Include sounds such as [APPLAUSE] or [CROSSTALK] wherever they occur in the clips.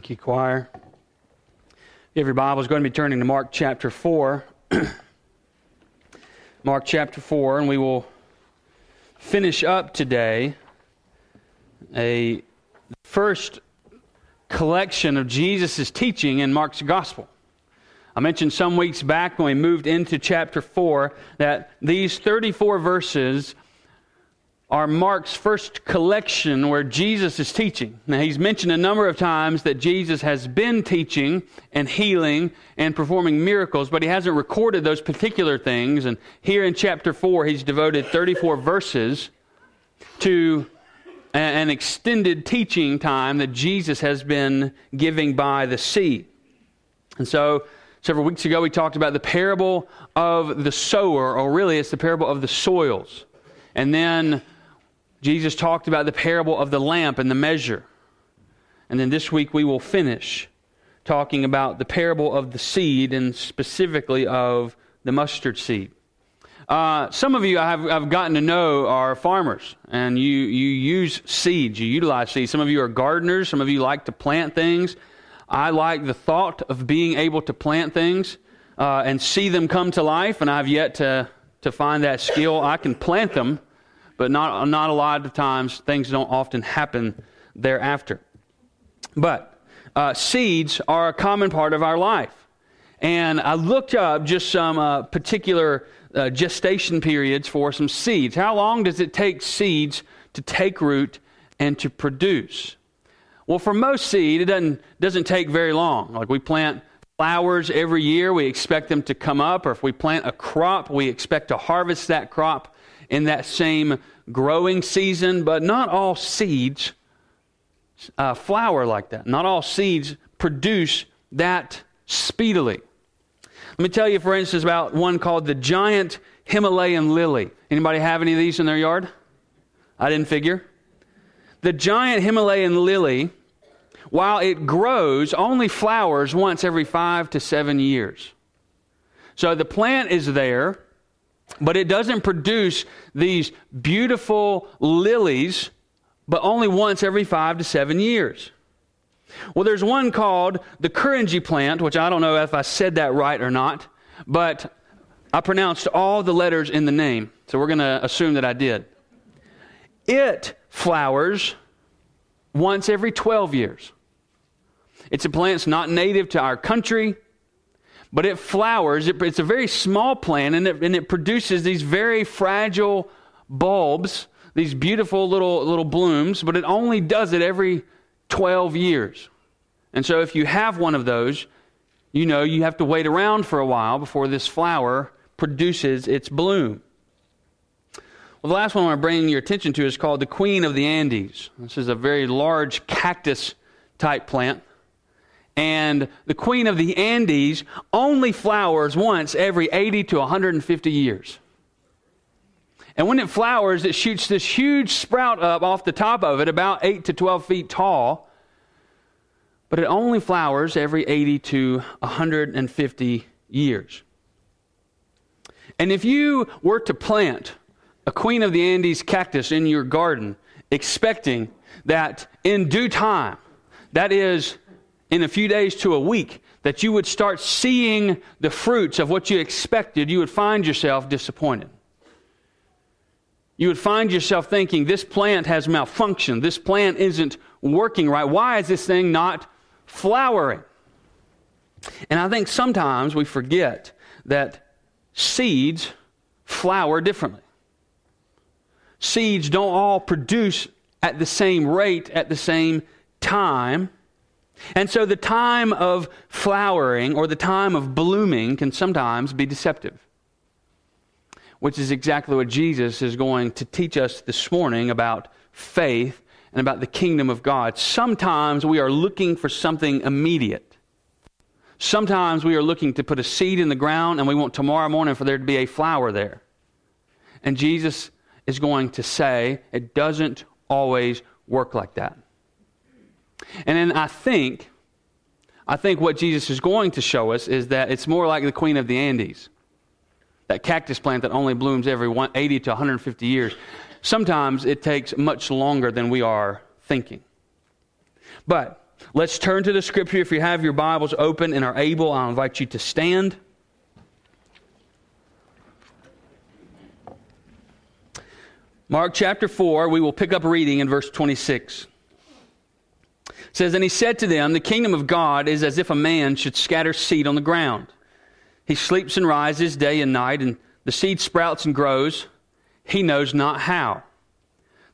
Thank you, choir. If your Bible is going to be turning to Mark chapter 4. [CLEARS THROAT] Mark chapter 4, and we will finish up today a first collection of Jesus' teaching in Mark's gospel. I mentioned some weeks back when we moved into chapter 4 that these 34 verses are Mark's first collection where Jesus is teaching. Now, he's mentioned a number of times that Jesus has been teaching and healing and performing miracles, but he hasn't recorded those particular things. And here in chapter 4, he's devoted 34 verses to an extended teaching time that Jesus has been giving by the sea. And so, several weeks ago, we talked about the parable of the sower, or really, it's the parable of the soils. And then Jesus talked about the parable of the lamp and the measure. And then this week we will finish talking about the parable of the seed and specifically of the mustard seed. Uh, some of you I have, I've gotten to know are farmers, and you, you use seeds, you utilize seeds. Some of you are gardeners, some of you like to plant things. I like the thought of being able to plant things uh, and see them come to life, and I've yet to, to find that skill. I can plant them, but not, not a lot of times things don't often happen thereafter. But uh, seeds are a common part of our life. And I looked up just some uh, particular uh, gestation periods for some seeds. How long does it take seeds to take root and to produce? Well, for most seed, it doesn't, doesn't take very long. Like we plant flowers every year, we expect them to come up, or if we plant a crop, we expect to harvest that crop in that same growing season, but not all seeds uh, flower like that. Not all seeds produce that speedily. Let me tell you, for instance, about one called the giant Himalayan lily. Anybody have any of these in their yard? I didn't figure. The giant Himalayan lily, while it grows, only flowers once every five to seven years. So the plant is there, but it doesn't produce these beautiful lilies, but only once every five to seven years. Well, there's one called the Kurinji plant, which I don't know if I said that right or not, but I pronounced all the letters in the name, so we're going to assume that I did. It flowers once every 12 years. It's a plant that's not native to our country but it flowers. It, it's a very small plant, and it, and it produces these very fragile bulbs, these beautiful little, little blooms, but it only does it every 12 years. And so if you have one of those, you know you have to wait around for a while before this flower produces its bloom. Well, the last one I want to bring your attention to is called the Queen of the Andes. This is a very large cactus type plant. And the queen of the Andes only flowers once every 80 to 150 years. And when it flowers, it shoots this huge sprout up off the top of it, about 8 to 12 feet tall. But it only flowers every 80 to 150 years. And if you were to plant a Queen of the Andes cactus in your garden, expecting that in due time, that is in a few days to a week that you would start seeing the fruits of what you expected, you would find yourself disappointed. You would find yourself thinking, this plant has malfunctioned. This plant isn't working right. Why is this thing not flowering? And I think sometimes we forget that seeds flower differently. Seeds don't all produce at the same rate at the same time. And so the time of flowering or the time of blooming can sometimes be deceptive, which is exactly what Jesus is going to teach us this morning about faith and about the kingdom of God. Sometimes we are looking for something immediate. Sometimes we are looking to put a seed in the ground and we want tomorrow morning for there to be a flower there. And Jesus is going to say it doesn't always work like that. And then I think, I think what Jesus is going to show us is that it's more like the Queen of the Andes, that cactus plant that only blooms every 80 to 150 years. Sometimes it takes much longer than we are thinking. But Let's turn to the scripture. If you have your Bibles open and are able, I'll invite you to stand. Mark chapter 4, we will pick up reading in verse 26. It says, And he said to them, The kingdom of God is as if a man should scatter seed on the ground. He sleeps and rises day and night, and the seed sprouts and grows. He knows not how.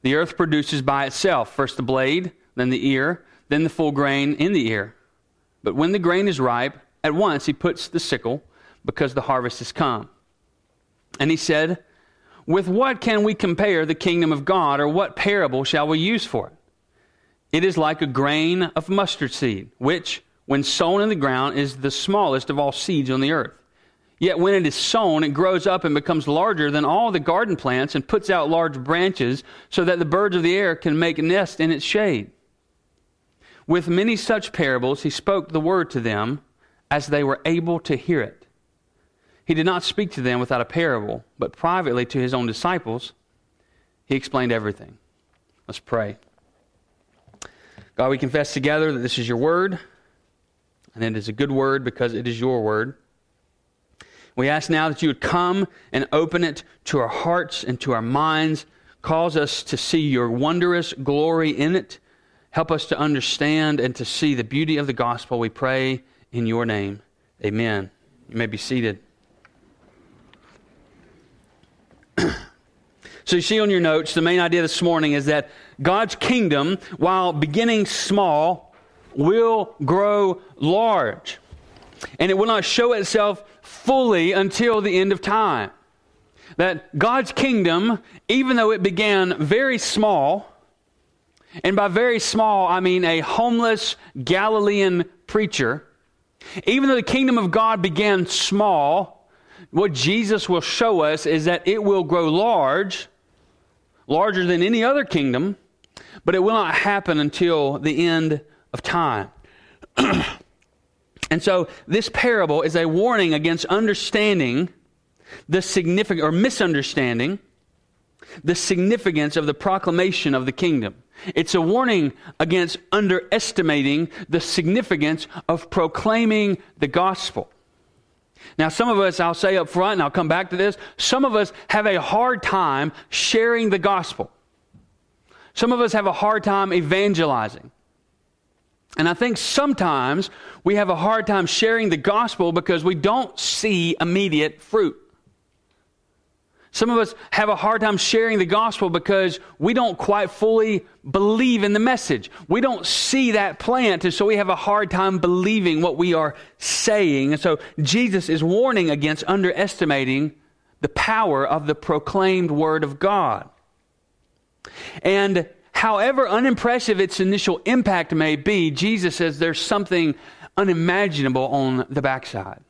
The earth produces by itself first the blade, then the ear, then the full grain in the ear. But when the grain is ripe, at once he puts the sickle, because the harvest is come. And he said, with what can we compare the kingdom of God, or what parable shall we use for it? It is like a grain of mustard seed, which, when sown in the ground, is the smallest of all seeds on the earth. Yet when it is sown, it grows up and becomes larger than all the garden plants and puts out large branches so that the birds of the air can make a nest in its shade. With many such parables, he spoke the word to them as they were able to hear it. He did not speak to them without a parable, but privately to his own disciples, he explained everything. Let's pray. God, we confess together that this is your word, and it is a good word because it is your word. We ask now that you would come and open it to our hearts and to our minds, cause us to see your wondrous glory in it. Help us to understand and to see the beauty of the gospel. We pray in your name. Amen. You may be seated. [CLEARS THROAT] so you see on your notes, the main idea this morning is that God's kingdom, while beginning small, will grow large. And it will not show itself fully until the end of time. That God's kingdom, even though it began very small, and by very small, I mean a homeless Galilean preacher, even though the kingdom of God began small, what Jesus will show us is that it will grow large, larger than any other kingdom, but it will not happen until the end of time. [CLEARS THROAT] and so this parable is a warning against understanding the significant or misunderstanding the significance of the proclamation of the kingdom. It's a warning against underestimating the significance of proclaiming the gospel. Now, some of us, I'll say up front, and I'll come back to this, some of us have a hard time sharing the gospel. Some of us have a hard time evangelizing. And I think sometimes we have a hard time sharing the gospel because we don't see immediate fruit. Some of us have a hard time sharing the gospel because we don't quite fully believe in the message. We don't see that plant, and so we have a hard time believing what we are saying. And so Jesus is warning against underestimating the power of the proclaimed word of God. And however unimpressive its initial impact may be, Jesus says there's something unimaginable on the backside.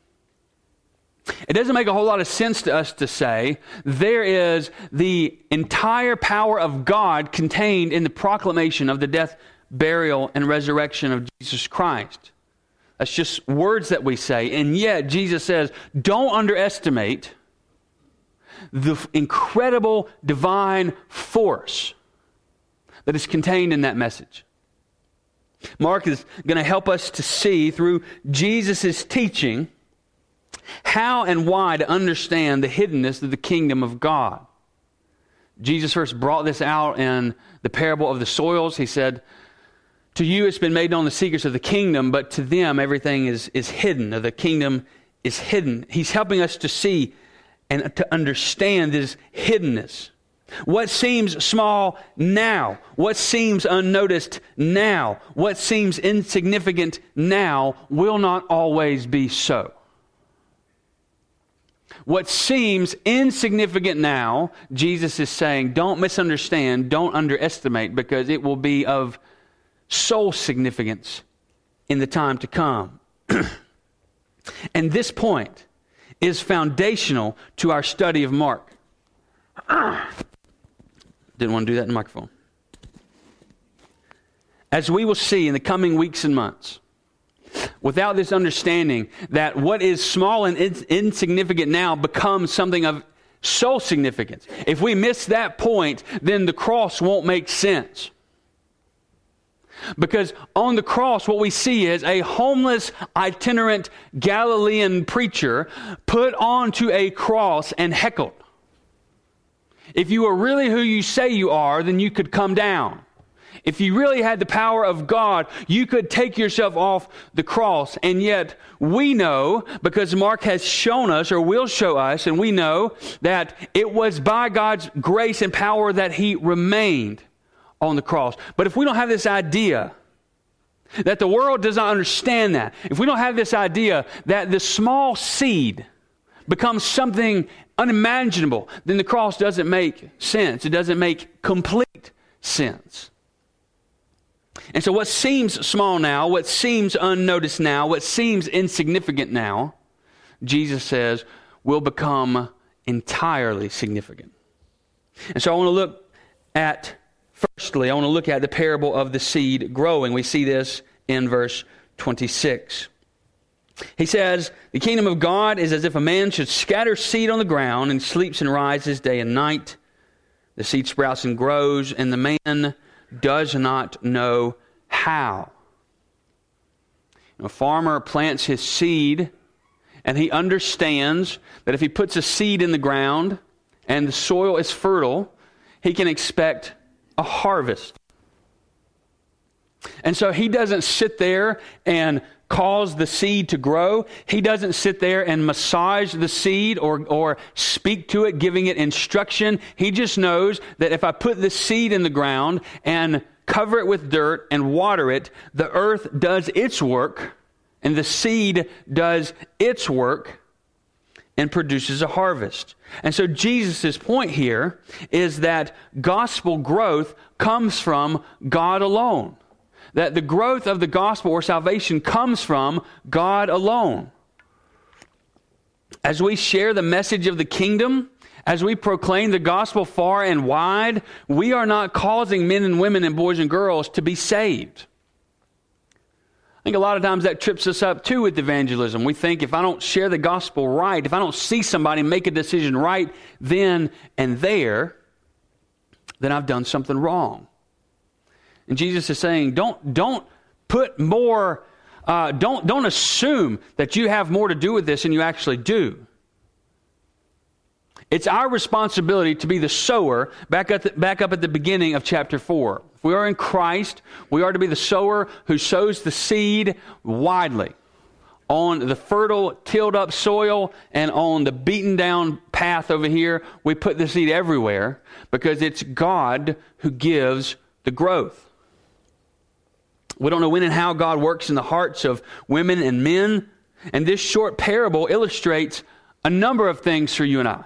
It doesn't make a whole lot of sense to us to say there is the entire power of God contained in the proclamation of the death, burial, and resurrection of Jesus Christ. That's just words that we say. And yet, Jesus says, don't underestimate the incredible divine force that is contained in that message. Mark is going to help us to see through Jesus' teaching how and why to understand the hiddenness of the kingdom of God. Jesus first brought this out in the parable of the soils. He said, To you it's been made known the secrets of the kingdom, but to them everything is, is hidden. The kingdom is hidden. He's helping us to see and to understand this hiddenness. What seems small now, what seems unnoticed now, what seems insignificant now will not always be so. What seems insignificant now, Jesus is saying, don't misunderstand, don't underestimate, because it will be of soul significance in the time to come. [CLEARS THROAT] and this point is foundational to our study of Mark. [CLEARS THROAT] Didn't want to do that in the microphone. As we will see in the coming weeks and months, without this understanding that what is small and insignificant now becomes something of so significance. If we miss that point, then the cross won't make sense. Because on the cross, what we see is a homeless, itinerant Galilean preacher put onto a cross and heckled. If you are really who you say you are, then you could come down. If you really had the power of God, you could take yourself off the cross. And yet, we know, because Mark has shown us, or will show us, and we know that it was by God's grace and power that he remained on the cross. But if we don't have this idea, that the world does not understand that, if we don't have this idea that the small seed becomes something unimaginable, then the cross doesn't make sense. It doesn't make complete sense. And so, what seems small now, what seems unnoticed now, what seems insignificant now, Jesus says will become entirely significant. And so, I want to look at, firstly, I want to look at the parable of the seed growing. We see this in verse 26. He says, The kingdom of God is as if a man should scatter seed on the ground and sleeps and rises day and night. The seed sprouts and grows, and the man does not know how. A farmer plants his seed, and he understands that if he puts a seed in the ground and the soil is fertile, he can expect a harvest. And so he doesn't sit there and cause the seed to grow. He doesn't sit there and massage the seed or, or speak to it, giving it instruction. He just knows that if I put the seed in the ground and cover it with dirt and water it, the earth does its work and the seed does its work and produces a harvest. And so Jesus' point here is that gospel growth comes from God alone that the growth of the gospel or salvation comes from God alone. As we share the message of the kingdom, as we proclaim the gospel far and wide, we are not causing men and women and boys and girls to be saved. I think a lot of times that trips us up too with evangelism. We think if I don't share the gospel right, if I don't see somebody make a decision right then and there, then I've done something wrong. And Jesus is saying, don't, don't put more, uh, don't, don't assume that you have more to do with this than you actually do. It's our responsibility to be the sower back, at the, back up at the beginning of chapter 4. If we are in Christ, we are to be the sower who sows the seed widely on the fertile, tilled up soil and on the beaten down path over here. We put the seed everywhere because it's God who gives the growth. We don't know when and how God works in the hearts of women and men. And this short parable illustrates a number of things for you and I.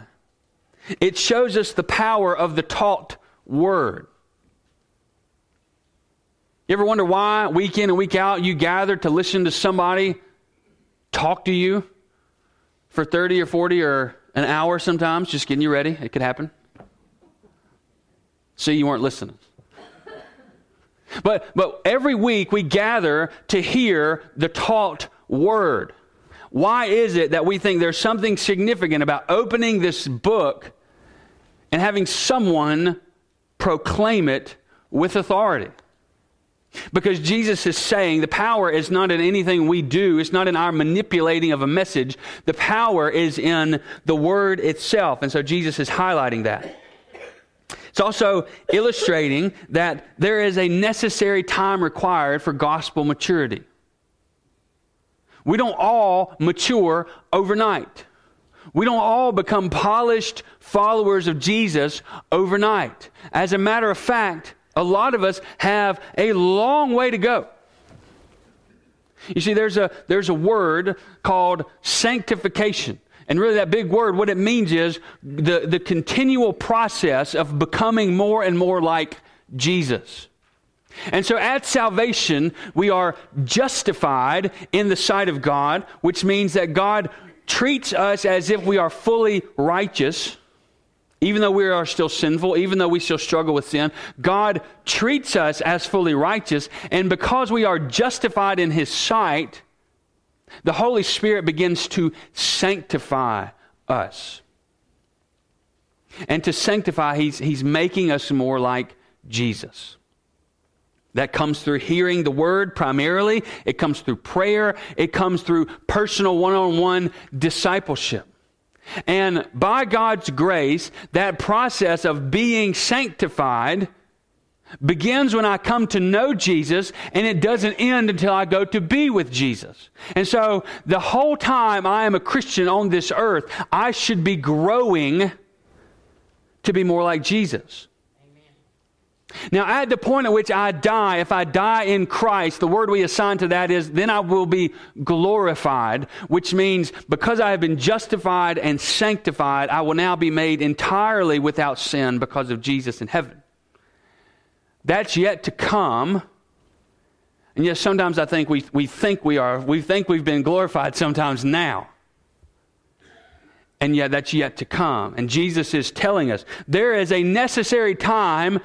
It shows us the power of the taught word. You ever wonder why, week in and week out, you gather to listen to somebody talk to you for 30 or 40 or an hour sometimes, just getting you ready? It could happen. See, you weren't listening. But, but every week we gather to hear the taught word. Why is it that we think there's something significant about opening this book and having someone proclaim it with authority? Because Jesus is saying the power is not in anything we do, it's not in our manipulating of a message. The power is in the word itself. And so Jesus is highlighting that. It's also illustrating that there is a necessary time required for gospel maturity. We don't all mature overnight. We don't all become polished followers of Jesus overnight. As a matter of fact, a lot of us have a long way to go. You see, there's a, there's a word called sanctification. And really, that big word, what it means is the, the continual process of becoming more and more like Jesus. And so at salvation, we are justified in the sight of God, which means that God treats us as if we are fully righteous, even though we are still sinful, even though we still struggle with sin. God treats us as fully righteous, and because we are justified in His sight, the Holy Spirit begins to sanctify us. And to sanctify, he's, he's making us more like Jesus. That comes through hearing the word primarily. It comes through prayer. It comes through personal one on one discipleship. And by God's grace, that process of being sanctified begins when I come to know Jesus, and it doesn't end until I go to be with Jesus. And so, the whole time I am a Christian on this earth, I should be growing to be more like Jesus. Now, at the point at which I die, if I die in Christ, the word we assign to that is, then I will be glorified, which means because I have been justified and sanctified, I will now be made entirely without sin because of Jesus in heaven. That's yet to come. And yes, sometimes I think we, we think we are, we think we've been glorified sometimes now. And yet that's yet to come. And Jesus is telling us there is a necessary time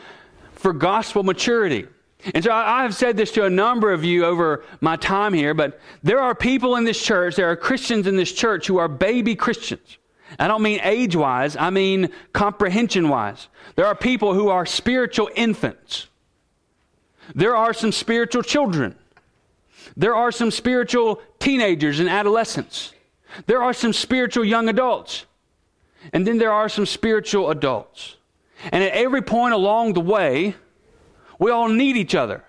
for gospel maturity. And so I have said this to a number of you over my time here, but there are people in this church, there are Christians in this church who are baby Christians. I don't mean age wise, I mean comprehension wise. There are people who are spiritual infants. There are some spiritual children. There are some spiritual teenagers and adolescents. There are some spiritual young adults. And then there are some spiritual adults. And at every point along the way, we all need each other.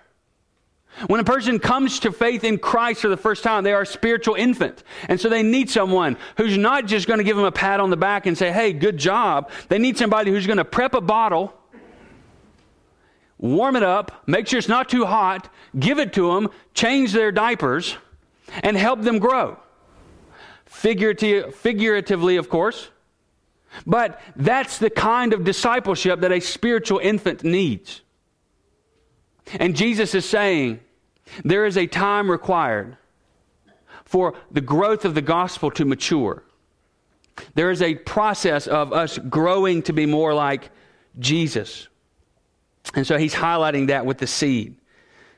When a person comes to faith in Christ for the first time, they are a spiritual infant. And so they need someone who's not just going to give them a pat on the back and say, hey, good job. They need somebody who's going to prep a bottle, warm it up, make sure it's not too hot, give it to them, change their diapers, and help them grow. Figurative, figuratively, of course. But that's the kind of discipleship that a spiritual infant needs. And Jesus is saying there is a time required for the growth of the gospel to mature. There is a process of us growing to be more like Jesus. And so he's highlighting that with the seed.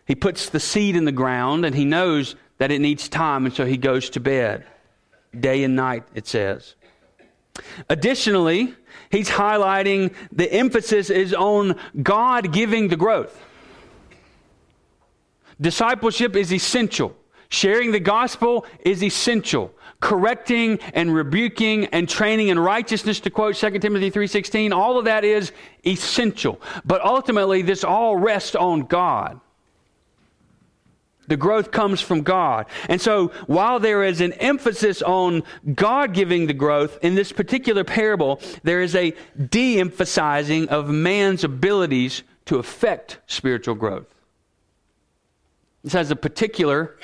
He puts the seed in the ground and he knows that it needs time, and so he goes to bed day and night, it says. Additionally, he's highlighting the emphasis is on God giving the growth. Discipleship is essential. Sharing the gospel is essential. Correcting and rebuking and training in righteousness to quote 2 Timothy 3:16, all of that is essential. But ultimately this all rests on God. The growth comes from God. And so, while there is an emphasis on God giving the growth, in this particular parable, there is a de emphasizing of man's abilities to affect spiritual growth. This has a particular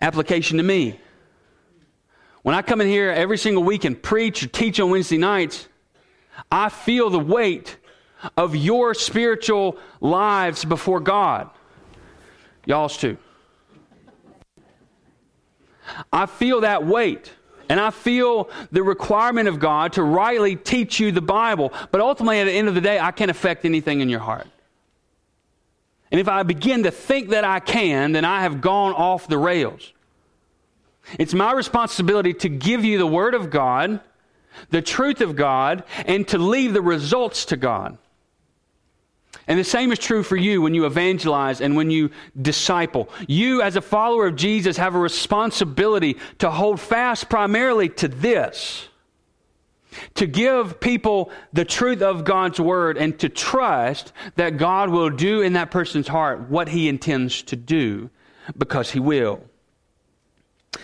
application to me. When I come in here every single week and preach or teach on Wednesday nights, I feel the weight of your spiritual lives before God. Y'all's too. I feel that weight. And I feel the requirement of God to rightly teach you the Bible. But ultimately, at the end of the day, I can't affect anything in your heart. And if I begin to think that I can, then I have gone off the rails. It's my responsibility to give you the Word of God, the truth of God, and to leave the results to God. And the same is true for you when you evangelize and when you disciple. You, as a follower of Jesus, have a responsibility to hold fast primarily to this to give people the truth of God's word and to trust that God will do in that person's heart what he intends to do because he will.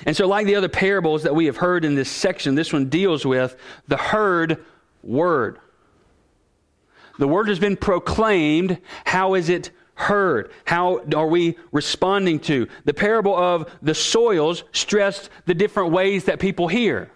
And so, like the other parables that we have heard in this section, this one deals with the heard word. The word has been proclaimed. How is it heard? How are we responding to? The parable of the soils stressed the different ways that people hear.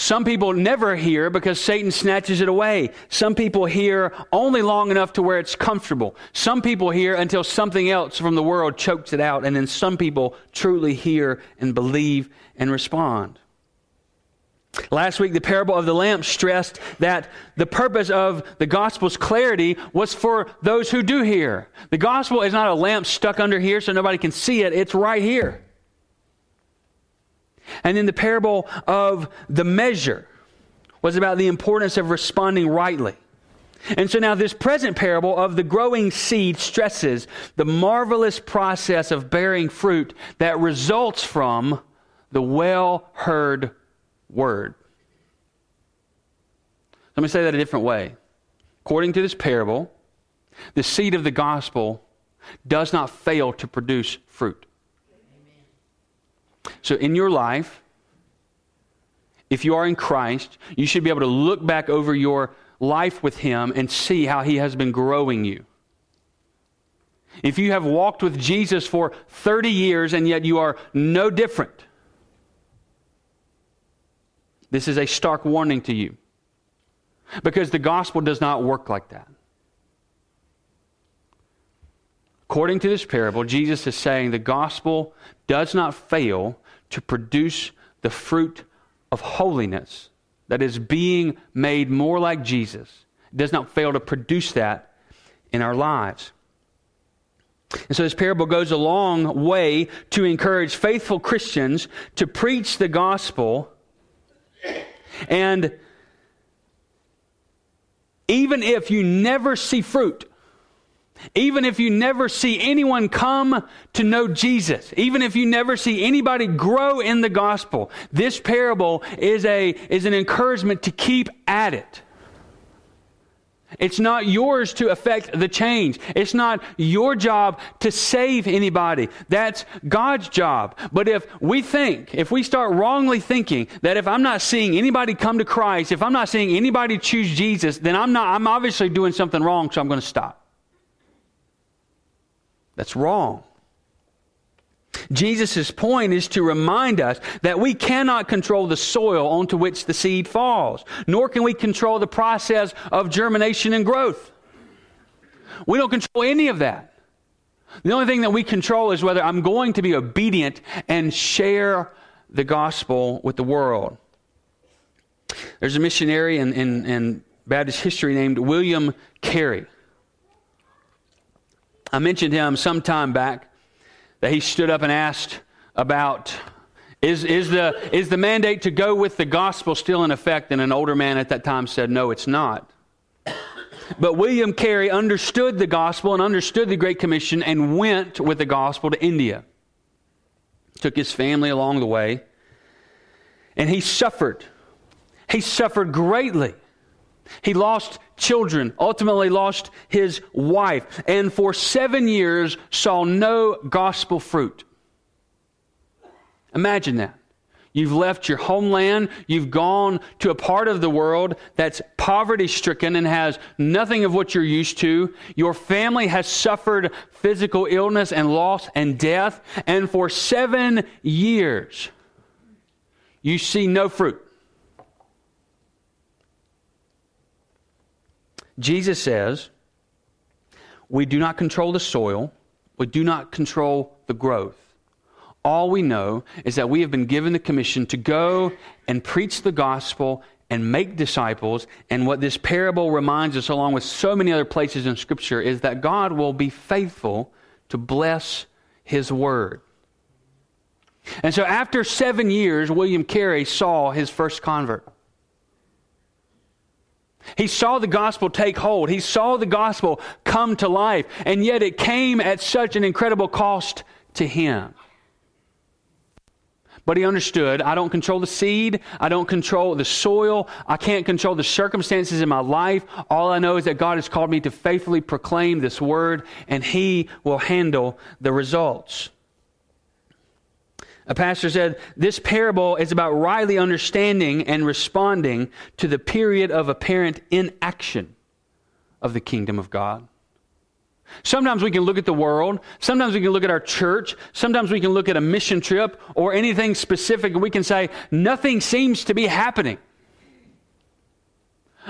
Some people never hear because Satan snatches it away. Some people hear only long enough to where it's comfortable. Some people hear until something else from the world chokes it out. And then some people truly hear and believe and respond. Last week, the parable of the lamp stressed that the purpose of the gospel's clarity was for those who do hear. The gospel is not a lamp stuck under here so nobody can see it, it's right here. And then the parable of the measure was about the importance of responding rightly. And so now, this present parable of the growing seed stresses the marvelous process of bearing fruit that results from the well heard word. Let me say that a different way. According to this parable, the seed of the gospel does not fail to produce fruit. So, in your life, if you are in Christ, you should be able to look back over your life with Him and see how He has been growing you. If you have walked with Jesus for 30 years and yet you are no different, this is a stark warning to you. Because the gospel does not work like that. According to this parable, Jesus is saying the gospel does not fail to produce the fruit of holiness that is being made more like Jesus. Does not fail to produce that in our lives. And so this parable goes a long way to encourage faithful Christians to preach the gospel. And even if you never see fruit, even if you never see anyone come to know Jesus, even if you never see anybody grow in the gospel, this parable is, a, is an encouragement to keep at it. It's not yours to affect the change. It's not your job to save anybody. That's God's job. But if we think, if we start wrongly thinking that if I'm not seeing anybody come to Christ, if I'm not seeing anybody choose Jesus, then I'm not, I'm obviously doing something wrong, so I'm going to stop. That's wrong. Jesus' point is to remind us that we cannot control the soil onto which the seed falls, nor can we control the process of germination and growth. We don't control any of that. The only thing that we control is whether I'm going to be obedient and share the gospel with the world. There's a missionary in, in, in Baptist history named William Carey. I mentioned him some time back that he stood up and asked about is, is, the, is the mandate to go with the gospel still in effect? And an older man at that time said, No, it's not. But William Carey understood the gospel and understood the Great Commission and went with the gospel to India. Took his family along the way. And he suffered. He suffered greatly. He lost children, ultimately lost his wife, and for seven years saw no gospel fruit. Imagine that. You've left your homeland. You've gone to a part of the world that's poverty stricken and has nothing of what you're used to. Your family has suffered physical illness and loss and death. And for seven years, you see no fruit. Jesus says, we do not control the soil, we do not control the growth. All we know is that we have been given the commission to go and preach the gospel and make disciples. And what this parable reminds us, along with so many other places in Scripture, is that God will be faithful to bless His word. And so, after seven years, William Carey saw his first convert. He saw the gospel take hold. He saw the gospel come to life. And yet it came at such an incredible cost to him. But he understood I don't control the seed. I don't control the soil. I can't control the circumstances in my life. All I know is that God has called me to faithfully proclaim this word, and he will handle the results. A pastor said, This parable is about rightly understanding and responding to the period of apparent inaction of the kingdom of God. Sometimes we can look at the world. Sometimes we can look at our church. Sometimes we can look at a mission trip or anything specific and we can say, nothing seems to be happening.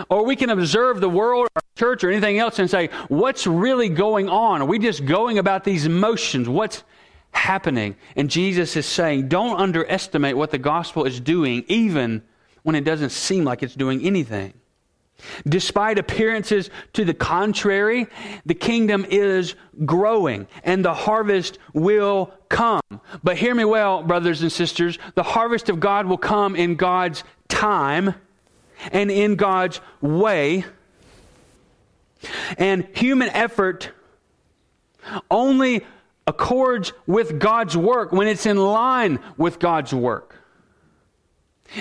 Or we can observe the world, our church, or anything else and say, what's really going on? Are we just going about these motions? What's happening. And Jesus is saying, don't underestimate what the gospel is doing, even when it doesn't seem like it's doing anything. Despite appearances to the contrary, the kingdom is growing and the harvest will come. But hear me well, brothers and sisters, the harvest of God will come in God's time and in God's way. And human effort only accords with God's work when it's in line with God's work.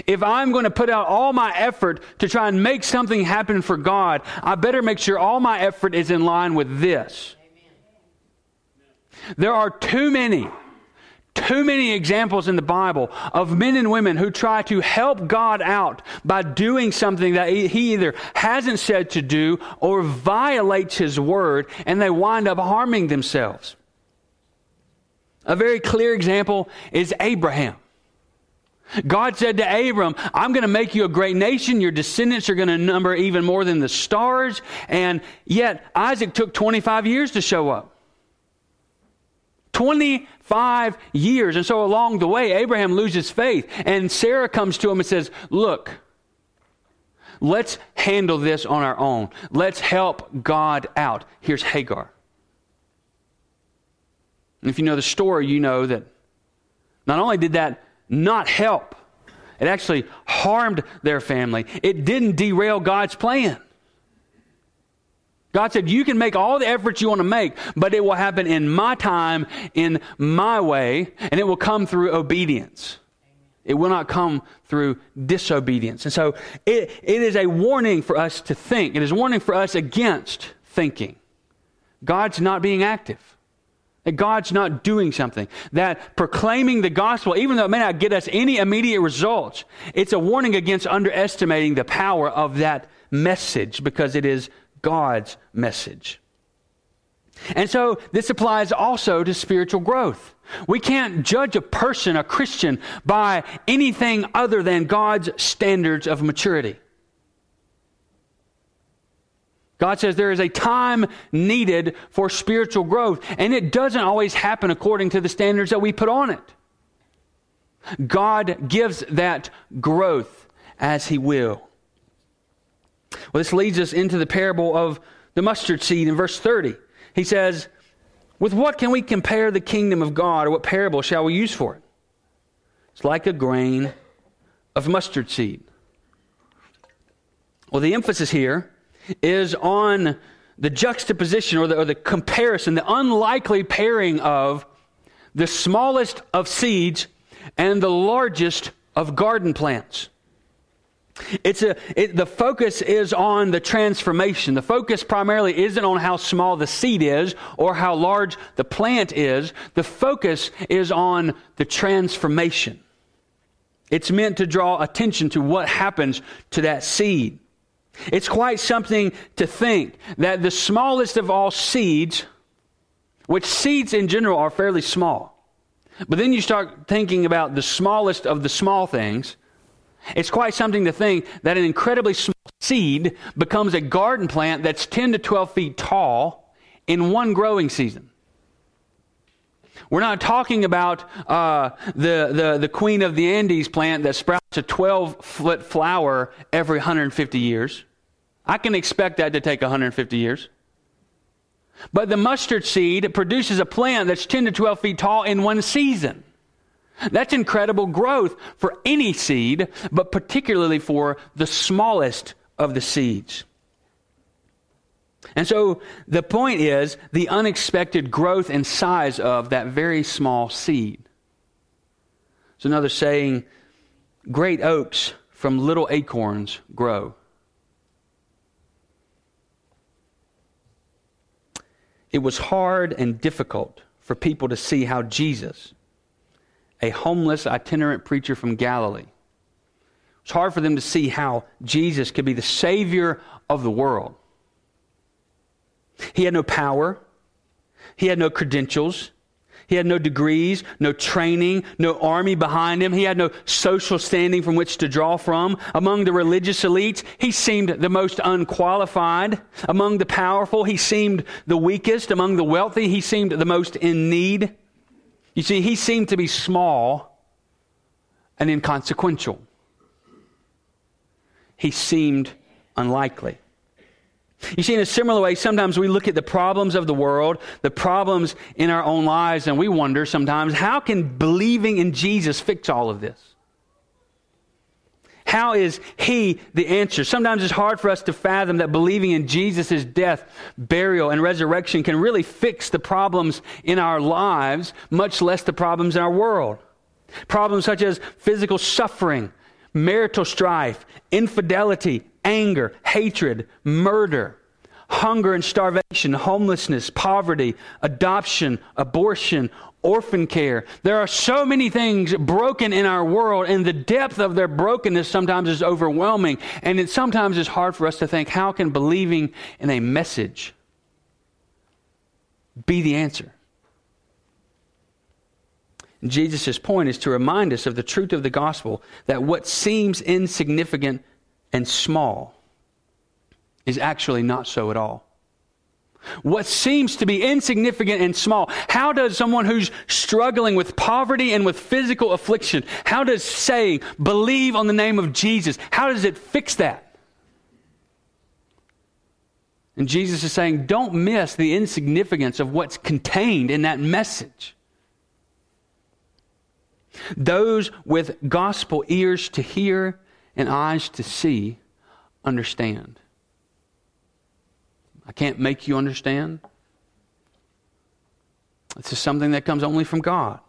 If I'm going to put out all my effort to try and make something happen for God, I better make sure all my effort is in line with this. There are too many, too many examples in the Bible of men and women who try to help God out by doing something that he either hasn't said to do or violates his word, and they wind up harming themselves. A very clear example is Abraham. God said to Abram, I'm going to make you a great nation. Your descendants are going to number even more than the stars. And yet, Isaac took 25 years to show up. 25 years. And so along the way, Abraham loses faith. And Sarah comes to him and says, Look, let's handle this on our own. Let's help God out. Here's Hagar. And if you know the story, you know that not only did that not help, it actually harmed their family. It didn't derail God's plan. God said, You can make all the efforts you want to make, but it will happen in my time, in my way, and it will come through obedience. It will not come through disobedience. And so it, it is a warning for us to think. It is a warning for us against thinking. God's not being active. That God's not doing something. That proclaiming the gospel, even though it may not get us any immediate results, it's a warning against underestimating the power of that message because it is God's message. And so this applies also to spiritual growth. We can't judge a person, a Christian, by anything other than God's standards of maturity. God says there is a time needed for spiritual growth, and it doesn't always happen according to the standards that we put on it. God gives that growth as He will. Well, this leads us into the parable of the mustard seed in verse 30. He says, With what can we compare the kingdom of God, or what parable shall we use for it? It's like a grain of mustard seed. Well, the emphasis here is on the juxtaposition or the, or the comparison, the unlikely pairing of the smallest of seeds and the largest of garden plants. It's a, it, the focus is on the transformation. The focus primarily isn't on how small the seed is or how large the plant is. The focus is on the transformation. It's meant to draw attention to what happens to that seed. It's quite something to think that the smallest of all seeds, which seeds in general are fairly small, but then you start thinking about the smallest of the small things, it's quite something to think that an incredibly small seed becomes a garden plant that's 10 to 12 feet tall in one growing season. We're not talking about uh, the, the, the Queen of the Andes plant that sprouts a 12 foot flower every 150 years. I can expect that to take 150 years. But the mustard seed produces a plant that's 10 to 12 feet tall in one season. That's incredible growth for any seed, but particularly for the smallest of the seeds. And so the point is the unexpected growth and size of that very small seed. So another saying great oaks from little acorns grow. It was hard and difficult for people to see how Jesus, a homeless itinerant preacher from Galilee, it's hard for them to see how Jesus could be the Savior of the world. He had no power, he had no credentials, he had no degrees, no training, no army behind him. He had no social standing from which to draw from. Among the religious elites, he seemed the most unqualified. Among the powerful, he seemed the weakest. Among the wealthy, he seemed the most in need. You see, he seemed to be small and inconsequential. He seemed unlikely. You see, in a similar way, sometimes we look at the problems of the world, the problems in our own lives, and we wonder sometimes how can believing in Jesus fix all of this? How is He the answer? Sometimes it's hard for us to fathom that believing in Jesus' death, burial, and resurrection can really fix the problems in our lives, much less the problems in our world. Problems such as physical suffering, marital strife, infidelity, anger, hatred, murder, hunger and starvation, homelessness, poverty, adoption, abortion, orphan care. There are so many things broken in our world, and the depth of their brokenness sometimes is overwhelming. And it sometimes is hard for us to think how can believing in a message be the answer? Jesus' point is to remind us of the truth of the gospel that what seems insignificant and small is actually not so at all. What seems to be insignificant and small, how does someone who's struggling with poverty and with physical affliction, how does saying, believe on the name of Jesus, how does it fix that? And Jesus is saying, don't miss the insignificance of what's contained in that message. Those with gospel ears to hear and eyes to see understand. I can't make you understand. This is something that comes only from God.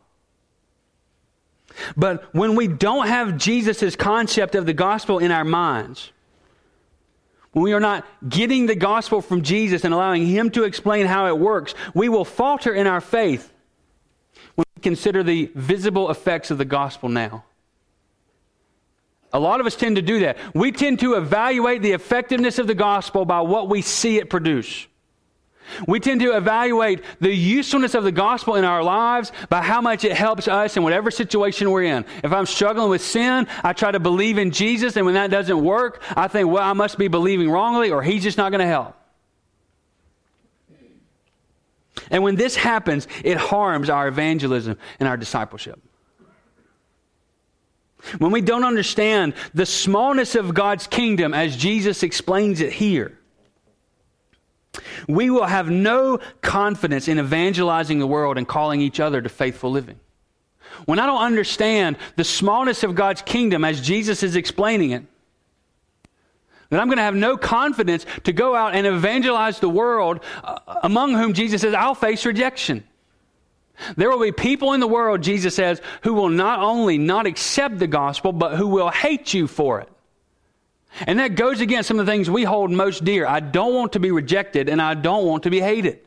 But when we don't have Jesus' concept of the gospel in our minds, when we are not getting the gospel from Jesus and allowing Him to explain how it works, we will falter in our faith when we consider the visible effects of the gospel now. A lot of us tend to do that. We tend to evaluate the effectiveness of the gospel by what we see it produce. We tend to evaluate the usefulness of the gospel in our lives by how much it helps us in whatever situation we're in. If I'm struggling with sin, I try to believe in Jesus, and when that doesn't work, I think, well, I must be believing wrongly, or he's just not going to help. And when this happens, it harms our evangelism and our discipleship. When we don't understand the smallness of God's kingdom as Jesus explains it here, we will have no confidence in evangelizing the world and calling each other to faithful living. When I don't understand the smallness of God's kingdom as Jesus is explaining it, then I'm going to have no confidence to go out and evangelize the world uh, among whom Jesus says, I'll face rejection. There will be people in the world, Jesus says, who will not only not accept the gospel, but who will hate you for it. And that goes against some of the things we hold most dear. I don't want to be rejected, and I don't want to be hated.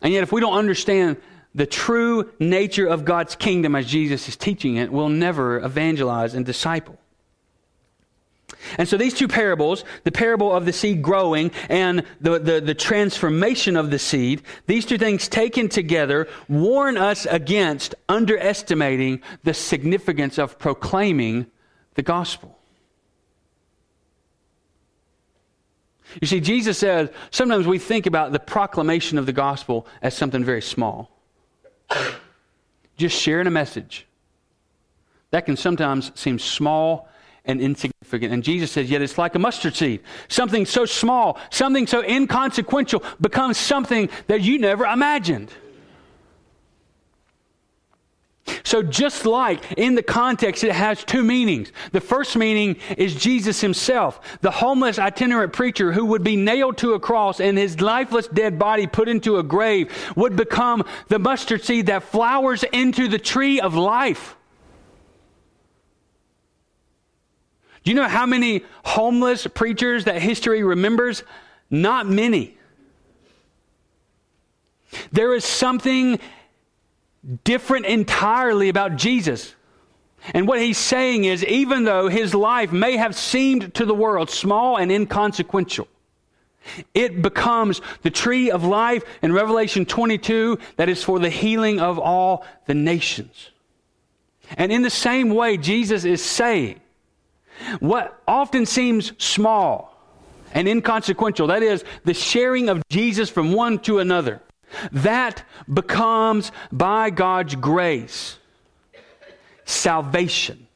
And yet, if we don't understand the true nature of God's kingdom as Jesus is teaching it, we'll never evangelize and disciple. And so these two parables, the parable of the seed growing and the, the, the, transformation of the seed, these two things taken together warn us against underestimating the significance of proclaiming the gospel. You see, Jesus says sometimes we think about the proclamation of the gospel as something very small. Just sharing a message. That can sometimes seem small and insignificant. And Jesus says, yet it's like a mustard seed. Something so small, something so inconsequential becomes something that you never imagined. So, just like in the context, it has two meanings. The first meaning is Jesus himself, the homeless itinerant preacher who would be nailed to a cross and his lifeless dead body put into a grave would become the mustard seed that flowers into the tree of life. Do you know how many homeless preachers that history remembers? Not many. There is something different entirely about Jesus. And what he's saying is, even though his life may have seemed to the world small and inconsequential, it becomes the tree of life in Revelation 22 that is for the healing of all the nations. And in the same way, Jesus is saying what often seems small and inconsequential, that is, the sharing of Jesus from one to another, that becomes, by God's grace, salvation.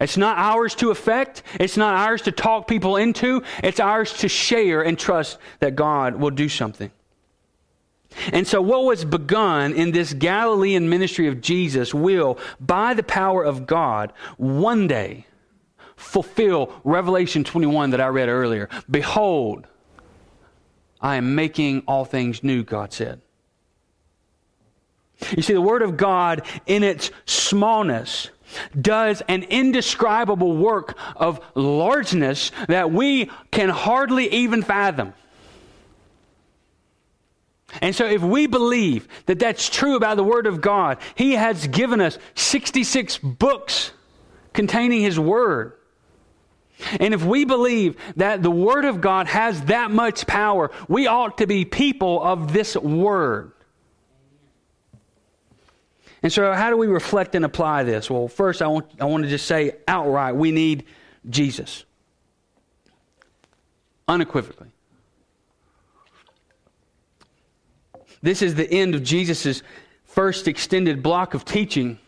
It's not ours to affect. It's not ours to talk people into. It's ours to share and trust that God will do something. And so, what was begun in this Galilean ministry of Jesus will, by the power of God, one day fulfill Revelation 21 that I read earlier. Behold, I am making all things new, God said. You see, the Word of God, in its smallness, does an indescribable work of largeness that we can hardly even fathom. And so, if we believe that that's true about the Word of God, He has given us 66 books containing His Word. And if we believe that the Word of God has that much power, we ought to be people of this Word. And so, how do we reflect and apply this? Well, first, I want, I want to just say outright we need Jesus. Unequivocally. This is the end of Jesus' first extended block of teaching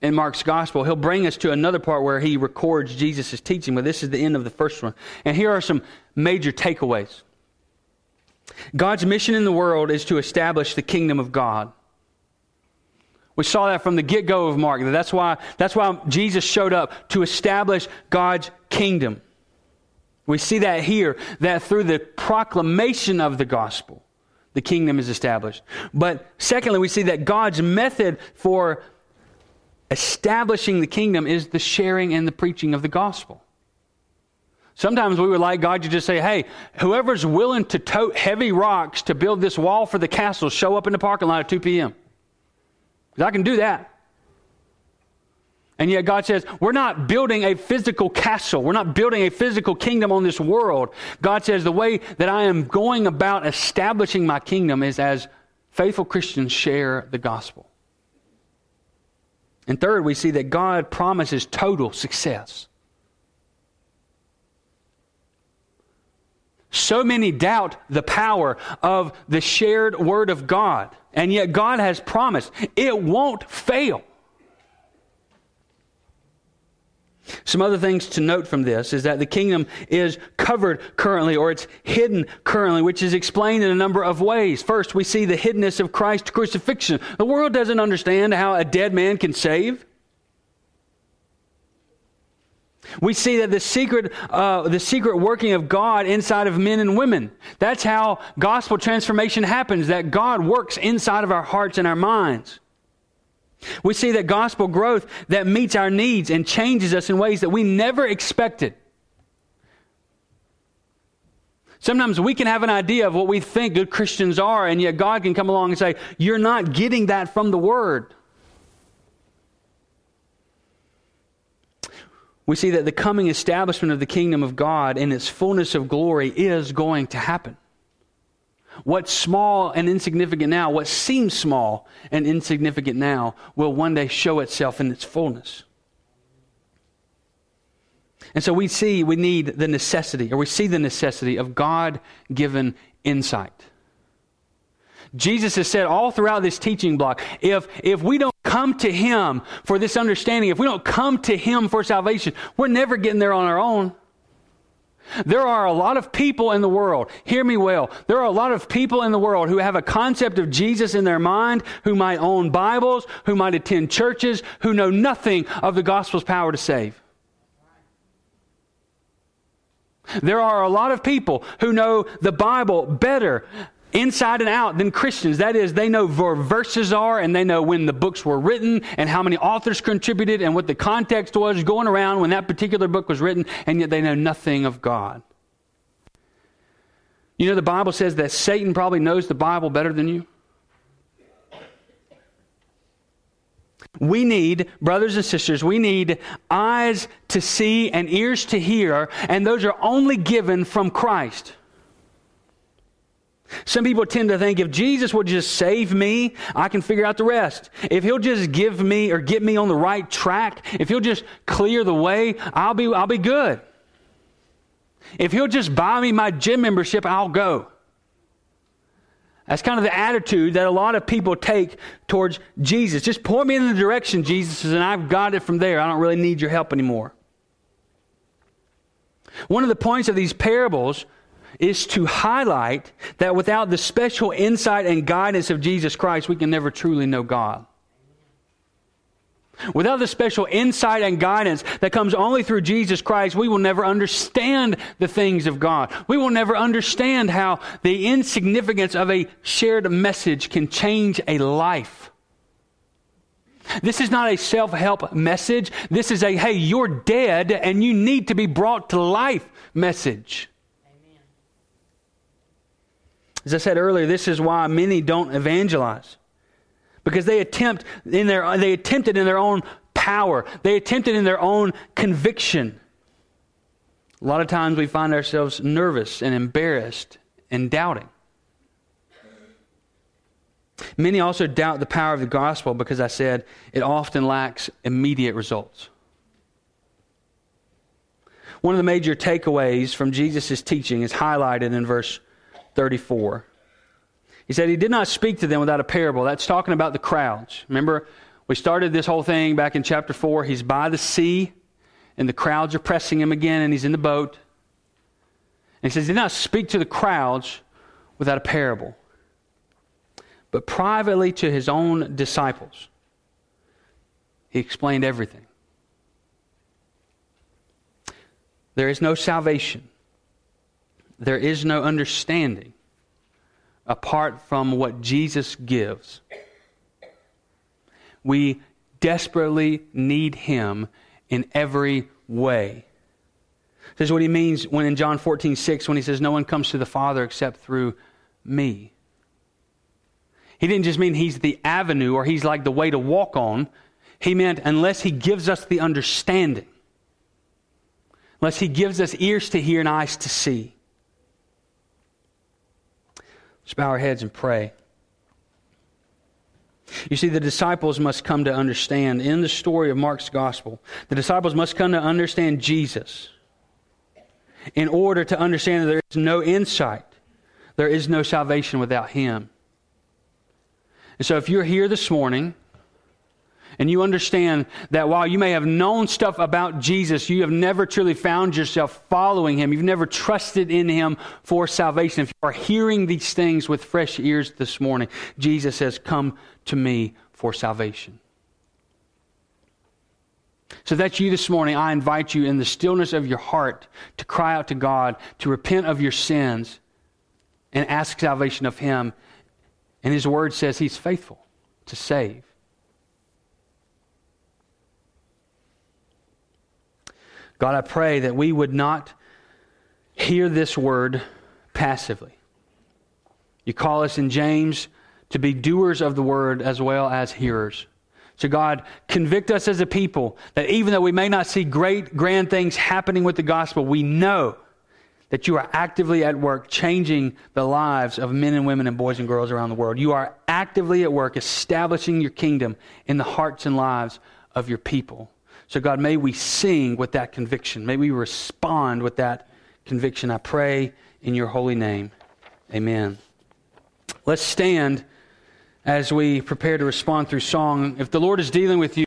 in Mark's gospel. He'll bring us to another part where he records Jesus' teaching, but this is the end of the first one. And here are some major takeaways God's mission in the world is to establish the kingdom of God. We saw that from the get go of Mark. That's why, that's why Jesus showed up to establish God's kingdom. We see that here, that through the proclamation of the gospel, the kingdom is established. But secondly, we see that God's method for establishing the kingdom is the sharing and the preaching of the gospel. Sometimes we would like God to just say, hey, whoever's willing to tote heavy rocks to build this wall for the castle, show up in the parking lot at 2 p.m. Because I can do that. And yet God says, we're not building a physical castle. We're not building a physical kingdom on this world. God says, the way that I am going about establishing my kingdom is as faithful Christians share the gospel. And third, we see that God promises total success. So many doubt the power of the shared word of God, and yet God has promised it won't fail. Some other things to note from this is that the kingdom is covered currently or it's hidden currently, which is explained in a number of ways. First, we see the hiddenness of Christ's crucifixion. The world doesn't understand how a dead man can save. We see that the secret, uh, the secret working of God inside of men and women. That's how gospel transformation happens, that God works inside of our hearts and our minds. We see that gospel growth that meets our needs and changes us in ways that we never expected. Sometimes we can have an idea of what we think good Christians are, and yet God can come along and say, You're not getting that from the Word. We see that the coming establishment of the kingdom of God in its fullness of glory is going to happen. What's small and insignificant now, what seems small and insignificant now, will one day show itself in its fullness. And so we see we need the necessity, or we see the necessity of God given insight. Jesus has said all throughout this teaching block if, if we don't come to Him for this understanding, if we don't come to Him for salvation, we're never getting there on our own. There are a lot of people in the world, hear me well, there are a lot of people in the world who have a concept of Jesus in their mind, who might own Bibles, who might attend churches, who know nothing of the gospel's power to save. There are a lot of people who know the Bible better inside and out than Christians. That is, they know where verses are and they know when the books were written and how many authors contributed and what the context was going around when that particular book was written, and yet they know nothing of God. You know, the Bible says that Satan probably knows the Bible better than you. We need, brothers and sisters, we need eyes to see and ears to hear, and those are only given from Christ. Some people tend to think if Jesus will just save me, I can figure out the rest. If he'll just give me or get me on the right track, if he'll just clear the way, I'll be, I'll be good. If he'll just buy me my gym membership, I'll go. That's kind of the attitude that a lot of people take towards Jesus. Just point me in the direction, Jesus, and I've got it from there. I don't really need your help anymore. One of the points of these parables is to highlight that without the special insight and guidance of Jesus Christ, we can never truly know God. Without the special insight and guidance that comes only through Jesus Christ, we will never understand the things of God. We will never understand how the insignificance of a shared message can change a life. This is not a self help message. This is a, hey, you're dead and you need to be brought to life message. Amen. As I said earlier, this is why many don't evangelize because they attempt in their they attempted in their own power. They attempted in their own conviction. A lot of times we find ourselves nervous and embarrassed and doubting. Many also doubt the power of the gospel because I said it often lacks immediate results. One of the major takeaways from Jesus' teaching is highlighted in verse 34. He said he did not speak to them without a parable. That's talking about the crowds. Remember, we started this whole thing back in chapter 4. He's by the sea, and the crowds are pressing him again, and he's in the boat. And he says he did not speak to the crowds without a parable, but privately to his own disciples. He explained everything. There is no salvation. There is no understanding apart from what Jesus gives. We desperately need him in every way. This is what he means when in John 14, 6, when he says, No one comes to the Father except through me. He didn't just mean he's the avenue or he's like the way to walk on. He meant unless he gives us the understanding, unless he gives us ears to hear and eyes to see. Let's bow our heads and pray. You see, the disciples must come to understand in the story of Mark's gospel, the disciples must come to understand Jesus in order to understand that there is no insight, there is no salvation without Him. And so, if you're here this morning and you understand that while you may have known stuff about Jesus, you have never truly found yourself following him. You've never trusted in him for salvation. If you are hearing these things with fresh ears this morning, Jesus says, Come to me for salvation. So that's you this morning. I invite you in the stillness of your heart to cry out to God, to repent of your sins, and ask salvation of Him. And His word says He's faithful to save. God, I pray that we would not hear this word passively. You call us in James to be doers of the word as well as hearers. So, God, convict us as a people that even though we may not see great, grand things happening with the gospel, we know that you are actively at work changing the lives of men and women and boys and girls around the world. You are actively at work establishing your kingdom in the hearts and lives of your people. So, God, may we sing with that conviction. May we respond with that conviction. I pray in your holy name. Amen. Let's stand as we prepare to respond through song. If the Lord is dealing with you,